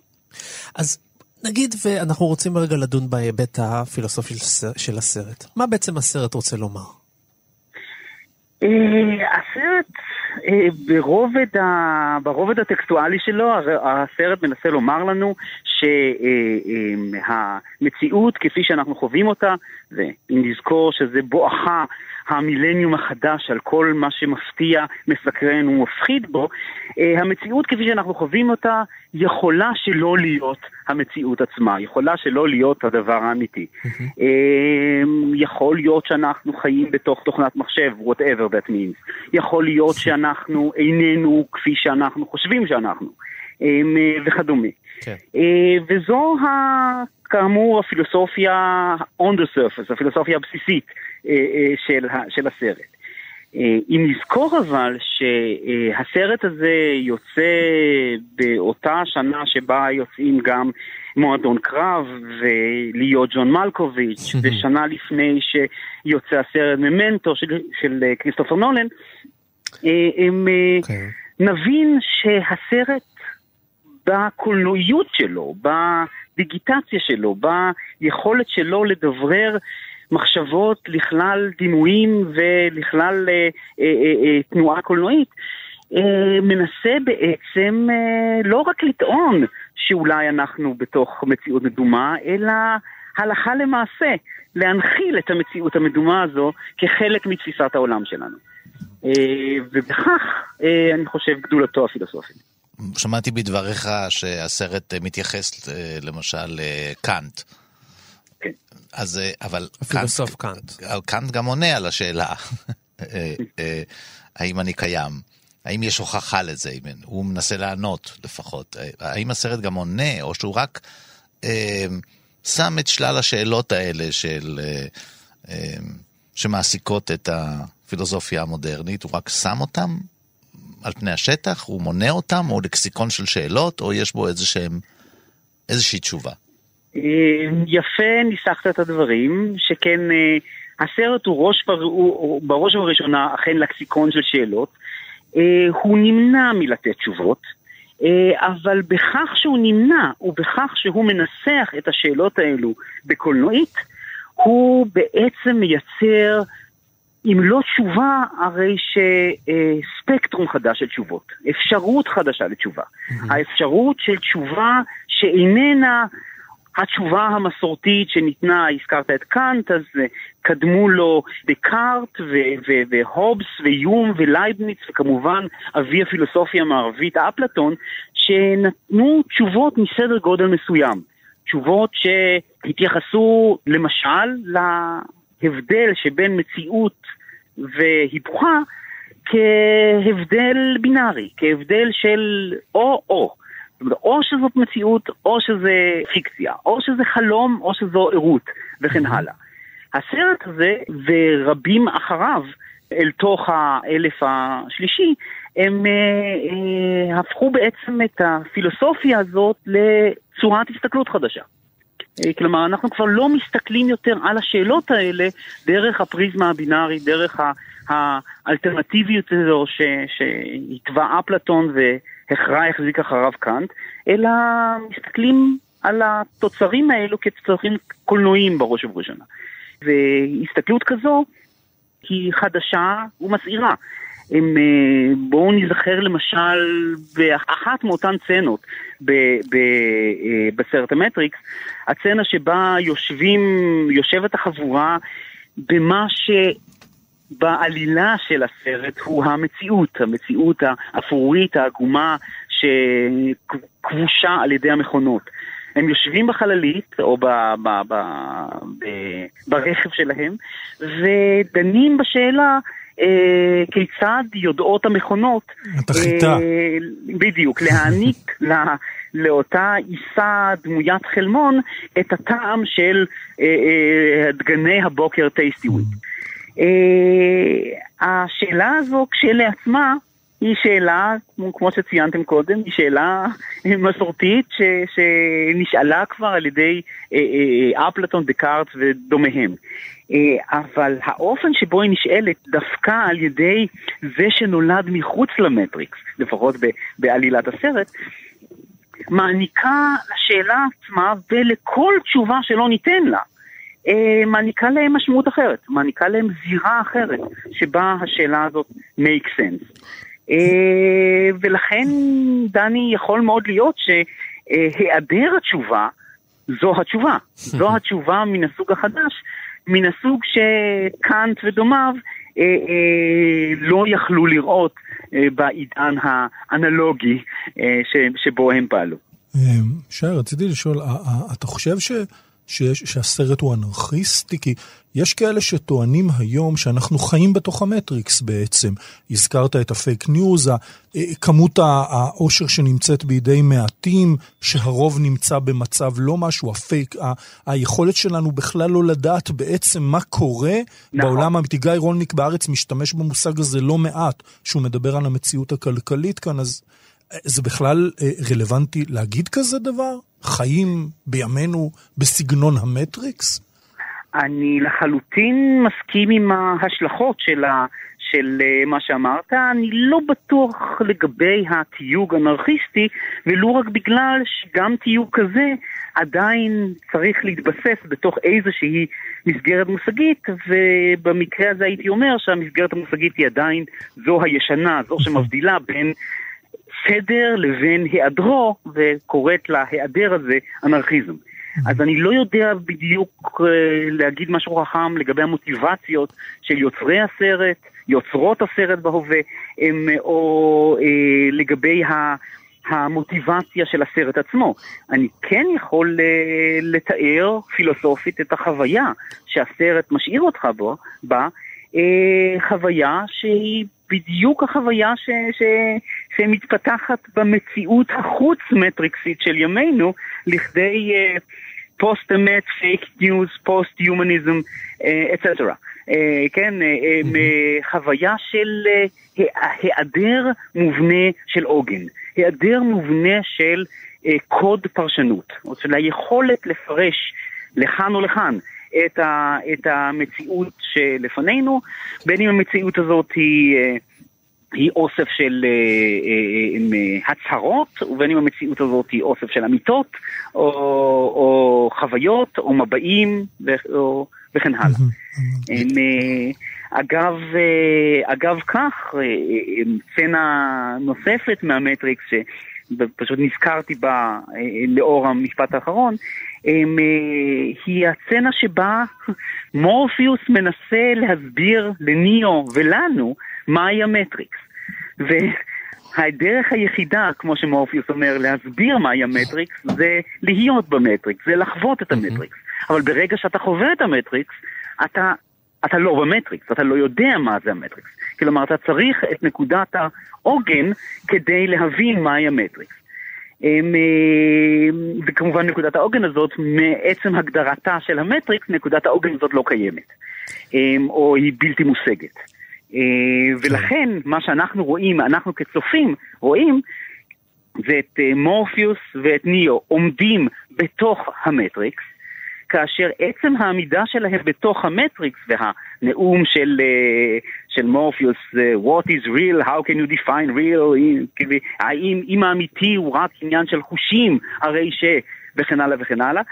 אז נגיד ואנחנו רוצים רגע לדון בהיבט הפילוסופי של הסרט-. מה בעצם הסרט רוצה לומר? אה, הסרט, ברובד, ה... ברובד הטקסטואלי שלו, הסרט מנסה לומר לנו שהמציאות כפי שאנחנו חווים אותה, ואם נזכור שזה בואכה המילניום החדש על כל מה שמפתיע, מסקרן ומפחיד בו, אה, המציאות כפי שאנחנו חווים אותה יכולה שלא להיות המציאות עצמה, יכולה שלא להיות הדבר האמיתי. אה, יכול להיות שאנחנו חיים בתוך תוכנת מחשב, whatever that means. יכול להיות שאנחנו איננו כפי שאנחנו חושבים שאנחנו, אה, וכדומה. כן. וזו ה- כאמור הפילוסופיה on the surface, הפילוסופיה הבסיסית אה, אה, של, של הסרט. אה, אם נזכור אבל שהסרט הזה יוצא באותה שנה שבה יוצאים גם מועדון קרב ולהיות ג'ון מלקוביץ', ושנה לפני שיוצא הסרט ממנטו של, של כריסטופר נולן, הם, אה, כן. נבין שהסרט בקולנועיות שלו, בדיגיטציה שלו, ביכולת שלו לדברר מחשבות לכלל דימויים ולכלל אה, אה, אה, אה, תנועה קולנועית, אה, מנסה בעצם אה, לא רק לטעון שאולי אנחנו בתוך מציאות מדומה, אלא הלכה למעשה להנחיל את המציאות המדומה הזו כחלק מתפיסת העולם שלנו. אה, ובכך אה, אני חושב גדולתו הפילוסופית. שמעתי בדבריך שהסרט אה, מתייחס אה, למשל לקאנט. כן. אז אה, אבל הפילוסוף קאנט. קאנט, קאנט גם עונה על השאלה, אה, אה, האם אני קיים? האם יש הוכחה לזה? הוא מנסה לענות לפחות. אה, האם הסרט גם עונה, או שהוא רק אה, שם את שלל השאלות האלה של, אה, אה, שמעסיקות את הפילוסופיה המודרנית, הוא רק שם אותם? על פני השטח? הוא מונה אותם, או לקסיקון של שאלות, או יש בו איזשהם, איזושהי תשובה? אה, יפה ניסחת את הדברים, שכן אה, הסרט הוא, ראש, הוא, בראש ובראשונה אכן לקסיקון של שאלות. אה, הוא נמנע מלתת תשובות, אבל בכך שהוא נמנע ובכך שהוא מנסח את השאלות האלו בקולנועית, הוא בעצם מייצר אם לא תשובה, הרי שספקטרום חדש של תשובות, אפשרות חדשה לתשובה. Mm-hmm. האפשרות של תשובה שאיננה התשובה המסורתית שניתנה, הזכרת את קאנט, אז אה, קדמו לו דקארט והובס ויום ולייבניץ וכמובן אבי הפילוסופיה המערבית אפלטון, שנתנו תשובות מסדר גודל מסוים. תשובות שהתייחסו למשל להבדל שבין מציאות והיפוכה כהבדל בינארי, כהבדל של או-או. או שזאת מציאות, או שזה פיקציה, או שזה חלום, או שזו ערות, וכן הלאה. הסרט הזה, ורבים אחריו, אל תוך האלף השלישי, הם אה, אה, הפכו בעצם את הפילוסופיה הזאת לצורת הסתכלות חדשה. אה, כלומר, אנחנו כבר לא מסתכלים יותר על השאלות האלה דרך הפריזמה הבינארית, דרך האלטרנטיביות הזו שהתווה אפלטון והכרע החזיק אחריו קאנט, אלא מסתכלים על התוצרים האלו כתוצרים קולנועיים בראש ובראשונה. והסתכלות כזו היא חדשה ומסעירה. הם, אה, בואו נזכר למשל באחת מאותן סצנות ב, ב, אה, בסרט המטריקס, הצצנה שבה יושבים, יושבת החבורה במה שבעלילה של הסרט הוא המציאות, המציאות האפורית, העגומה, שכבושה על ידי המכונות. הם יושבים בחללית או ב, ב, ב, ב, ברכב שלהם ודנים בשאלה אה, כיצד יודעות המכונות... את החיטה. אה, בדיוק, להעניק לה, לאותה עיסה דמוית חלמון את הטעם של אה, אה, דגני הבוקר טייסטי וויק. אה, השאלה הזו כשלעצמה היא שאלה, כמו שציינתם קודם, היא שאלה מסורתית ש, שנשאלה כבר על ידי אה, אה, אפלטון, דקארט ודומיהם. אה, אבל האופן שבו היא נשאלת דווקא על ידי זה שנולד מחוץ למטריקס, לפחות בעלילת הסרט, מעניקה לשאלה עצמה ולכל תשובה שלא ניתן לה. מעניקה להם משמעות אחרת, מעניקה להם זירה אחרת שבה השאלה הזאת make sense. אה, ולכן, דני, יכול מאוד להיות שהיעדר התשובה זו התשובה. זו התשובה מן הסוג החדש, מן הסוג שקאנט ודומיו אה, אה, לא יכלו לראות בעידן האנלוגי שבו הם פעלו. שי, רציתי לשאול, אתה חושב ש... שיש, שהסרט הוא אנרכיסטי? כי יש כאלה שטוענים היום שאנחנו חיים בתוך המטריקס בעצם. הזכרת את ה fake news, אה, כמות העושר שנמצאת בידי מעטים, שהרוב נמצא במצב לא משהו, הפייק, ה, היכולת שלנו בכלל לא לדעת בעצם מה קורה נכון. בעולם האמיתי. גיא רולניק בארץ משתמש במושג הזה לא מעט, שהוא מדבר על המציאות הכלכלית כאן, אז זה בכלל אה, רלוונטי להגיד כזה דבר? חיים בימינו בסגנון המטריקס? אני לחלוטין מסכים עם ההשלכות של, ה, של אה, מה שאמרת. אני לא בטוח לגבי התיוג אנרכיסטי, ולו רק בגלל שגם תיוג כזה עדיין צריך להתבסס בתוך איזושהי מסגרת מושגית, ובמקרה הזה הייתי אומר שהמסגרת המושגית היא עדיין זו הישנה, זו שמבדילה בין סדר לבין היעדרו, וקוראת להיעדר הזה אנרכיזם. אז אני לא יודע בדיוק אה, להגיד משהו חכם לגבי המוטיבציות של יוצרי הסרט, יוצרות הסרט בהווה, או אה, לגבי ה... המוטיבציה של הסרט עצמו. אני כן יכול אה, לתאר פילוסופית את החוויה שהסרט משאיר אותך בו, בה, חוויה שהיא בדיוק החוויה ש, ש, שמתפתחת במציאות החוץ-מטריקסית של ימינו, לכדי פוסט-אמת, fake news, פוסט-הומניזם, et cetera. אה, כן, אה, אה, מ- חוויה של אה, היעדר מובנה של עוגן, היעדר מובנה של אה, קוד פרשנות, או של היכולת לפרש לכאן או לכאן את, ה, את המציאות שלפנינו, בין אם המציאות הזאת היא... אה, היא אוסף של אה, אה, הצהרות, ובין אם המציאות הזאת היא אוסף של אמיתות, או, או חוויות, או מבעים, ו, או, וכן הלאה. הם, אגב, אגב כך, סצנה נוספת מהמטריקס, שפשוט נזכרתי בה אה, לאור המשפט האחרון, הם, אה, היא הסצנה שבה מורפיוס מנסה להסביר לניאו ולנו מהי המטריקס. והדרך היחידה, כמו שמורפיוס אומר, להסביר מהי המטריקס, זה להיות במטריקס, זה לחוות את המטריקס. אבל ברגע שאתה חווה את המטריקס, אתה, אתה לא במטריקס, אתה לא יודע מה זה המטריקס. כלומר, אתה צריך את נקודת העוגן כדי להבין מהי המטריקס. הם, אה, וכמובן נקודת העוגן הזאת, מעצם הגדרתה של המטריקס, נקודת העוגן הזאת לא קיימת. הם, או היא בלתי מושגת. ולכן, מה שאנחנו רואים, אנחנו כצופים רואים, זה את אה, מורפיוס ואת ניאו עומדים בתוך המטריקס, כאשר עצם העמידה שלהם בתוך המטריקס והנאום של, אה, של מורפיוס, אה, What is real, how can you define real, כאילו, האם אם האמיתי הוא רק עניין של חושים, הרי ש... וכן הלאה וכן הלאה,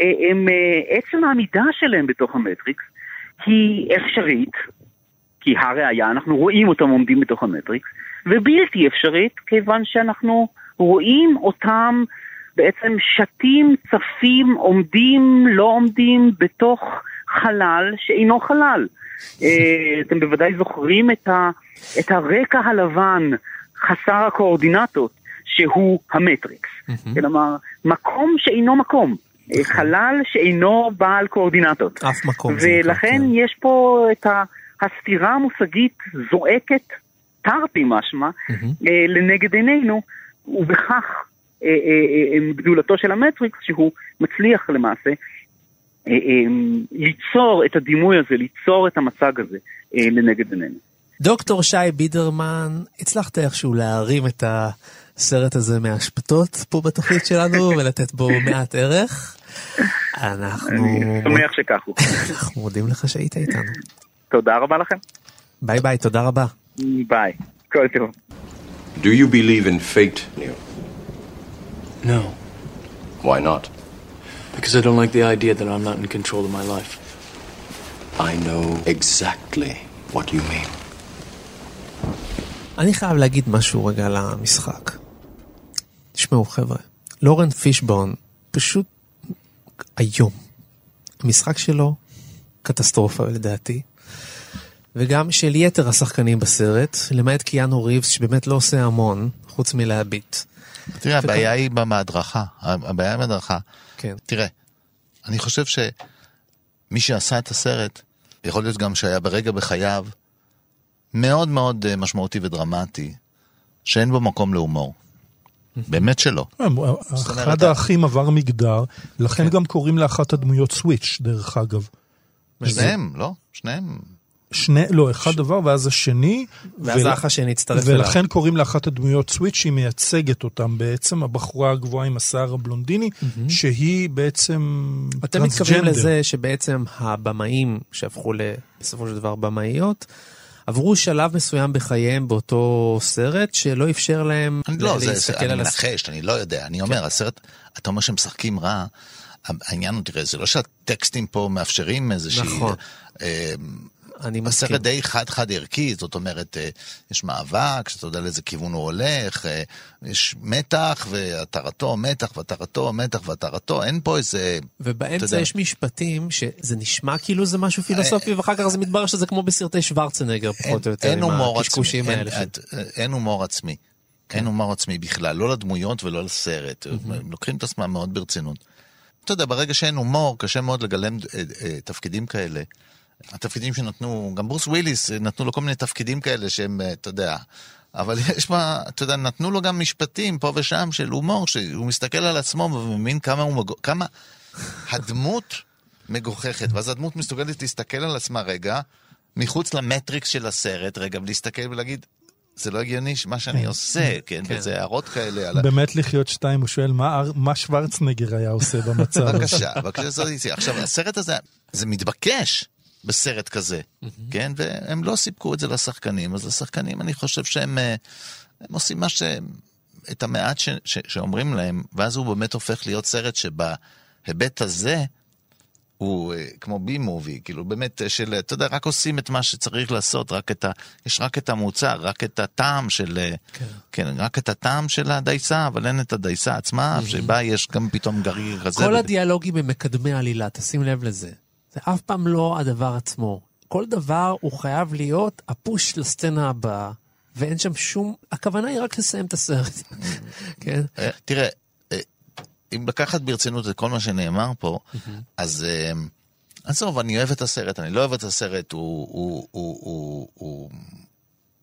אה, הם, עצם העמידה שלהם בתוך המטריקס היא אפשרית, כי הראיה, אנחנו רואים אותם עומדים בתוך המטריקס, ובלתי אפשרית, כיוון שאנחנו רואים אותם בעצם שתים, צפים, עומדים, לא עומדים, בתוך חלל שאינו חלל. אה, אתם בוודאי זוכרים את, ה, את הרקע הלבן, חסר הקואורדינטות, שהוא המטריקס. כלומר, מקום שאינו מקום. אה, חלל שאינו בעל קואורדינטות. אף מקום זה ולכן כן. יש פה את ה- הסתירה המושגית זועקת, תרתי משמע, אה, לנגד עינינו, ובכך גדולתו של המטריקס, שהוא מצליח למעשה אה, אה, ליצור את הדימוי הזה, ליצור את המצג הזה אה, לנגד עינינו. דוקטור שי בידרמן, הצלחת איכשהו להרים את הסרט הזה מהאשפתות פה בתוכנית שלנו ולתת בו מעט ערך. אנחנו, אני שמח שכך הוא. אנחנו מודים לך שהיית איתנו. תודה רבה לכם. ביי ביי, תודה רבה. ביי. כל טוב. Do you believe in fate, Neo? No, Why not? because I don't like the idea that I'm not in control of my life. I know exactly what you mean. אני חייב להגיד משהו רגע על המשחק. תשמעו חבר'ה, לורן פישבון פשוט איום. המשחק שלו קטסטרופה לדעתי. וגם של יתר השחקנים בסרט, למעט קיאנו ריבס שבאמת לא עושה המון, חוץ מלהביט. תראה, הבעיה היא במהדרכה. הבעיה היא במהדרכה. כן. תראה, אני חושב שמי שעשה את הסרט, יכול להיות גם שהיה ברגע בחייו מאוד מאוד אה, משמעותי ודרמטי, שאין בו מקום להומור. באמת שלא. זאת אומרת, אחד האחים עבר מגדר, לכן גם קוראים לאחת הדמויות סוויץ', דרך אגב. שניהם, לא? שניהם. שני, לא, אחד עבר ואז השני. ואז האח השני הצטרף אליו. ולכן קוראים לאחת הדמויות סוויץ', שהיא מייצגת אותם בעצם, הבחורה הגבוהה עם השיער הבלונדיני, שהיא בעצם אתם מתכוונים טרנסג'נדר. לזה שבעצם הבמאים שהפכו בסופו של דבר במאיות, עברו שלב מסוים בחייהם באותו סרט שלא אפשר להם אני לא, זה, זה, להסתכל אני. מנחש, אני לא יודע. אני אומר, הסרט, אתה אומר שהם משחקים רע, העניין הוא, תראה, זה לא שהטקסטים פה מאפשרים איזושהי... נכון. אה, אני מסכים. הסרט די חד-חד ערכי, זאת אומרת, אה, יש מאבק, שאתה יודע לאיזה כיוון הוא הולך, אה, יש מתח, והתרתו מתח, והתרתו מתח, והתרתו, אין פה איזה... ובאמצע יודע. יש משפטים שזה נשמע כאילו זה משהו פילוסופי ואחר כך זה מתברר שזה כמו בסרטי שוורצנגר פחות או יותר אין עם הקשקושים האלה. אין, הומור עצמי. כן. אין הומור עצמי בכלל, לא לדמויות ולא לסרט. הם לוקחים את עצמם מאוד ברצינות. אתה יודע, ברגע שאין הומור, קשה מאוד לגלם אה, אה, תפקידים כאלה. התפקידים שנתנו, גם ברוס וויליס, אה, נתנו לו כל מיני תפקידים כאלה שהם, אה, אתה יודע, אבל יש מה, אתה יודע, נתנו לו גם משפטים פה ושם של הומור, שהוא מסתכל על עצמו ומבין כמה הוא, מג... כמה הדמות מגוחכת, ואז הדמות מסוגלת להסתכל על עצמה רגע, מחוץ למטריקס של הסרט, רגע, ולהסתכל ולהגיד, זה לא הגיוני מה שאני עושה, כן, כן. וזה הערות כאלה. על באמת לחיות שתיים, הוא שואל מה, מה שוורצנגר היה עושה במצב הזה. בבקשה, בבקשה. עכשיו, הסרט הזה, זה מתבקש בסרט כזה, כן? והם לא סיפקו את זה לשחקנים, אז לשחקנים אני חושב שהם אה, הם עושים מה ש... את המעט ש... ש... שאומרים להם, ואז הוא באמת הופך להיות סרט שבהיבט הזה, הוא אה, כמו בי מובי, כאילו באמת אה, של, אתה יודע, רק עושים את מה שצריך לעשות, רק את ה... יש רק את המוצר, רק את הטעם של... כן. כן, רק את הטעם של הדייסה, אבל אין את הדייסה עצמה, שבה יש גם פתאום גרעיר כזה. כל ו- הדיאלוגים הם מקדמי עלילה, תשים לב לזה. זה אף פעם לא הדבר עצמו. כל דבר הוא חייב להיות הפוש לסצנה הבאה, ואין שם שום... הכוונה היא רק לסיים את הסרט. כן? אה, תראה, אה, אם לקחת ברצינות את כל מה שנאמר פה, אז אה, עזוב, אני אוהב את הסרט, אני לא אוהב את הסרט, הוא, הוא, הוא, הוא, הוא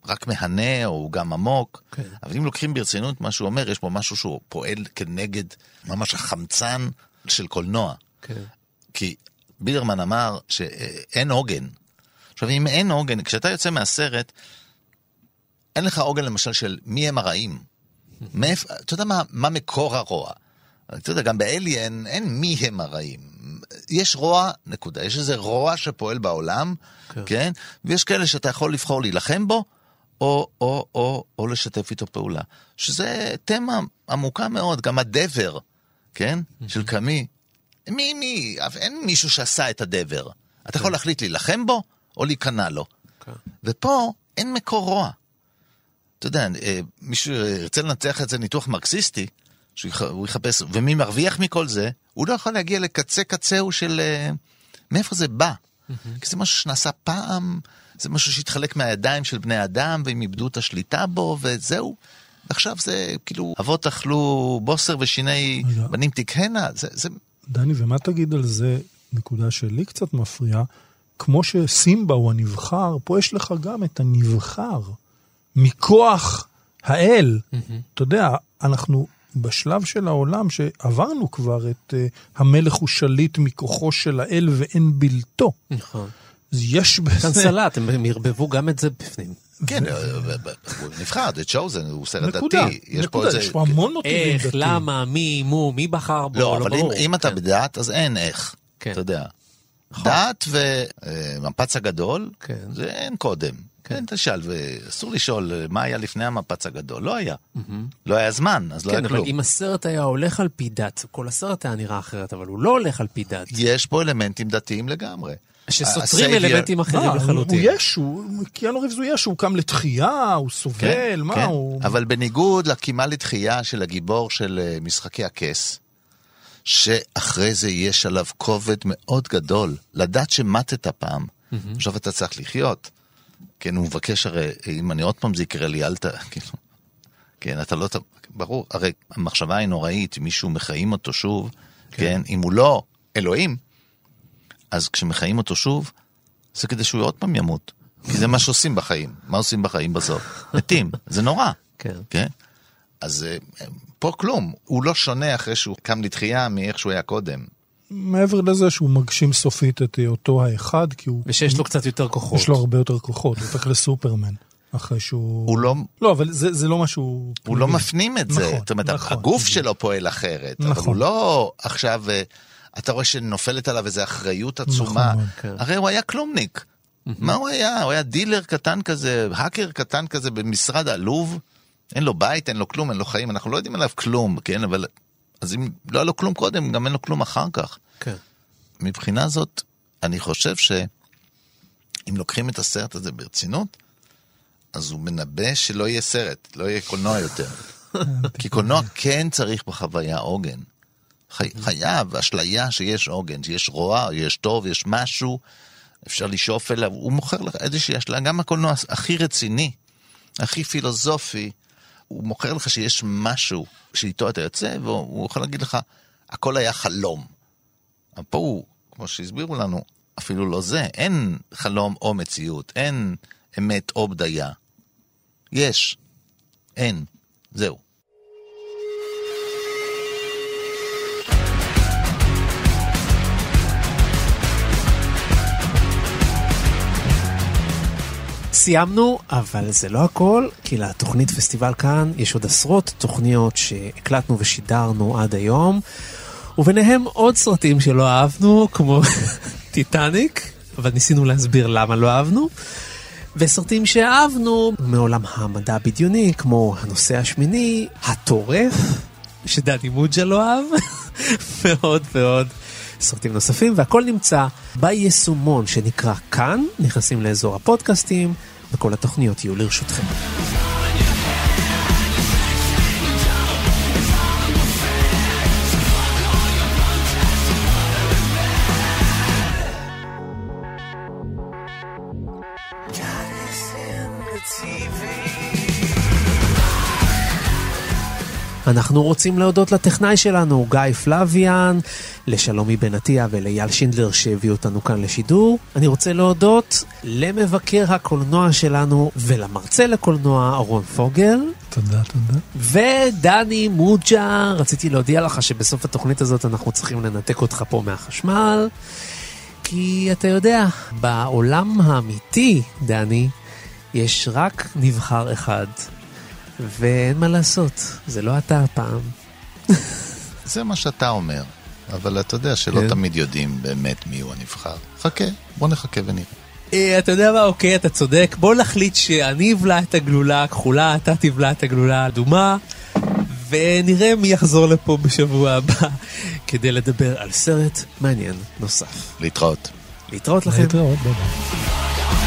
רק מהנה, או הוא גם עמוק, כן. אבל אם לוקחים ברצינות מה שהוא אומר, יש פה משהו שהוא פועל כנגד ממש החמצן של קולנוע. כן. כי בידרמן אמר שאין עוגן. עכשיו, אם אין עוגן, כשאתה יוצא מהסרט, אין לך עוגן למשל של מי הם הרעים. מאיפה, אתה יודע מה, מה מקור הרוע? אתה יודע, גם באליאן אין מי הם הרעים. יש רוע, נקודה. יש איזה רוע שפועל בעולם, כן. כן? ויש כאלה שאתה יכול לבחור להילחם בו, או, או, או, או לשתף איתו פעולה. שזה תמה עמוקה מאוד, גם הדבר, כן? של קאמי. מי, מי, אין מישהו שעשה את הדבר. אתה יכול להחליט להילחם בו, או להיכנע לו. כן. ופה אין מקור רוע. אתה יודע, אה, מישהו ירצה לנתח את זה ניתוח מרקסיסטי, שהוא יח- הוא יחפש, ומי מרוויח מכל זה, הוא לא יכול להגיע לקצה קצהו של אה, מאיפה זה בא. כי זה משהו שנעשה פעם, זה משהו שהתחלק מהידיים של בני אדם, והם איבדו את השליטה בו, וזהו. עכשיו זה כאילו, אבות אכלו בוסר ושיני. בנים תקהנה, זה, זה דני, ומה תגיד על זה, נקודה שלי קצת מפריעה, כמו שסימבה הוא הנבחר, פה יש לך גם את הנבחר, מכוח האל. אתה יודע, אנחנו בשלב של העולם שעברנו כבר את uh, המלך הוא שליט מכוחו של האל ואין בלתו. נכון. יש בזה... כאן סלט, הם ערבבו גם את זה בפנים. כן, אה, אה, אה, הוא נבחר, זה צ'וזן, הוא סרט נקודה, דתי. יש פה נקודה, איזה... יש פה המון מוטיבים איך, דתיים. למה, מי, מו, מי בחר בו, לא, לא אבל אם, ברור. אם אתה כן. בדת, אז אין איך. כן. אתה יודע. דת ומפץ הגדול, כן. זה אין קודם. כן, תשאל, ואסור לשאול מה היה לפני המפץ הגדול, לא היה. לא היה זמן, אז לא כן, היה אבל כלום. אם הסרט היה הולך על פי דת, כל הסרט היה נראה אחרת, אבל הוא לא הולך על פי דת. יש פה אלמנטים דתיים לגמרי. שסותרים אלמנטים אחרים הוא לחלוטין. יש, הוא, קיאנו ריבס הוא יש, הוא קם לתחייה, הוא סובל, מה כן. הוא... אבל בניגוד לקימה לתחייה של הגיבור של אה, משחקי הכס, שאחרי זה יש עליו כובד מאוד גדול, לדעת שמטת פעם, עכשיו אתה צריך לחיות. כן, הוא מבקש הרי, אם אני עוד פעם זה יקרה לי, אל ת... כאילו, כן, אתה לא... ת- ברור, הרי המחשבה היא נוראית, מישהו מחיים אותו שוב, כן, אם הוא לא אלוהים, אז כשמחיים אותו שוב, זה כדי שהוא עוד פעם ימות. כי זה מה שעושים בחיים. מה עושים בחיים בסוף? מתים. זה נורא. כן. כן? אז אה, פה כלום. הוא לא שונה אחרי שהוא קם לתחייה מאיך שהוא היה קודם. מעבר לזה שהוא מגשים סופית את היותו האחד, כי הוא... ושיש לו קצת יותר כוחות. יש לו הרבה יותר כוחות, הוא הופך לסופרמן. אחרי שהוא... הוא לא, לא, אבל זה, זה לא משהו... הוא לא מפנים את זה. נכון, זאת אומרת, נכון. הגוף שלו פועל אחרת. אבל נכון. הוא לא עכשיו... אתה רואה שנופלת עליו איזו אחריות עצומה. נכון, כן. הרי הוא היה כלומניק. מה הוא היה? הוא היה דילר קטן כזה, האקר קטן כזה במשרד עלוב. אין לו בית, אין לו כלום, אין לו חיים, אנחנו לא יודעים עליו כלום, כן? אבל... אז אם לא היה לו כלום קודם, גם אין לו כלום אחר כך. כן. מבחינה זאת, אני חושב שאם לוקחים את הסרט הזה ברצינות, אז הוא מנבא שלא יהיה סרט, לא יהיה קולנוע יותר. כי קולנוע כן צריך בחוויה עוגן. חי, חייב, אשליה שיש עוגן, שיש רוע, יש טוב, יש משהו, אפשר לשאוף אליו. הוא מוכר לך איזושהי אשליה, גם הקולנוע הכי רציני, הכי פילוסופי, הוא מוכר לך שיש משהו שאיתו אתה יוצא, והוא יכול להגיד לך, הכל היה חלום. אבל פה הוא, כמו שהסבירו לנו, אפילו לא זה, אין חלום או מציאות, אין אמת או בדיה. יש, אין, זהו. סיימנו, אבל זה לא הכל, כי לתוכנית פסטיבל כאן יש עוד עשרות תוכניות שהקלטנו ושידרנו עד היום, וביניהם עוד סרטים שלא אהבנו, כמו טיטניק, אבל ניסינו להסביר למה לא אהבנו. וסרטים שאהבנו מעולם המדע הבדיוני, כמו הנושא השמיני, הטורף, שדני מוג'ה לא אהב, ועוד ועוד סרטים נוספים, והכל נמצא ביישומון שנקרא כאן, נכנסים לאזור הפודקאסטים, וכל התוכניות יהיו לרשותכם. אנחנו רוצים להודות לטכנאי שלנו, גיא פלוויאן, לשלומי בן עטיה ולאייל שינדלר שהביאו אותנו כאן לשידור. אני רוצה להודות למבקר הקולנוע שלנו ולמרצה לקולנוע אורון פוגל. תודה, תודה. ודני מוג'ה, רציתי להודיע לך שבסוף התוכנית הזאת אנחנו צריכים לנתק אותך פה מהחשמל, כי אתה יודע, בעולם האמיתי, דני, יש רק נבחר אחד. ואין מה לעשות, זה לא אתה הפעם. זה מה שאתה אומר, אבל אתה יודע שלא כן. תמיד יודעים באמת מי הוא הנבחר. חכה, בוא נחכה ונראה. אה, אתה יודע מה, אוקיי, אתה צודק, בוא נחליט שאני אבלע את הגלולה הכחולה, אתה תבלע את הגלולה האדומה, ונראה מי יחזור לפה בשבוע הבא כדי לדבר על סרט מעניין נוסף. להתראות. להתראות לכם. להתראות, ביי ביי.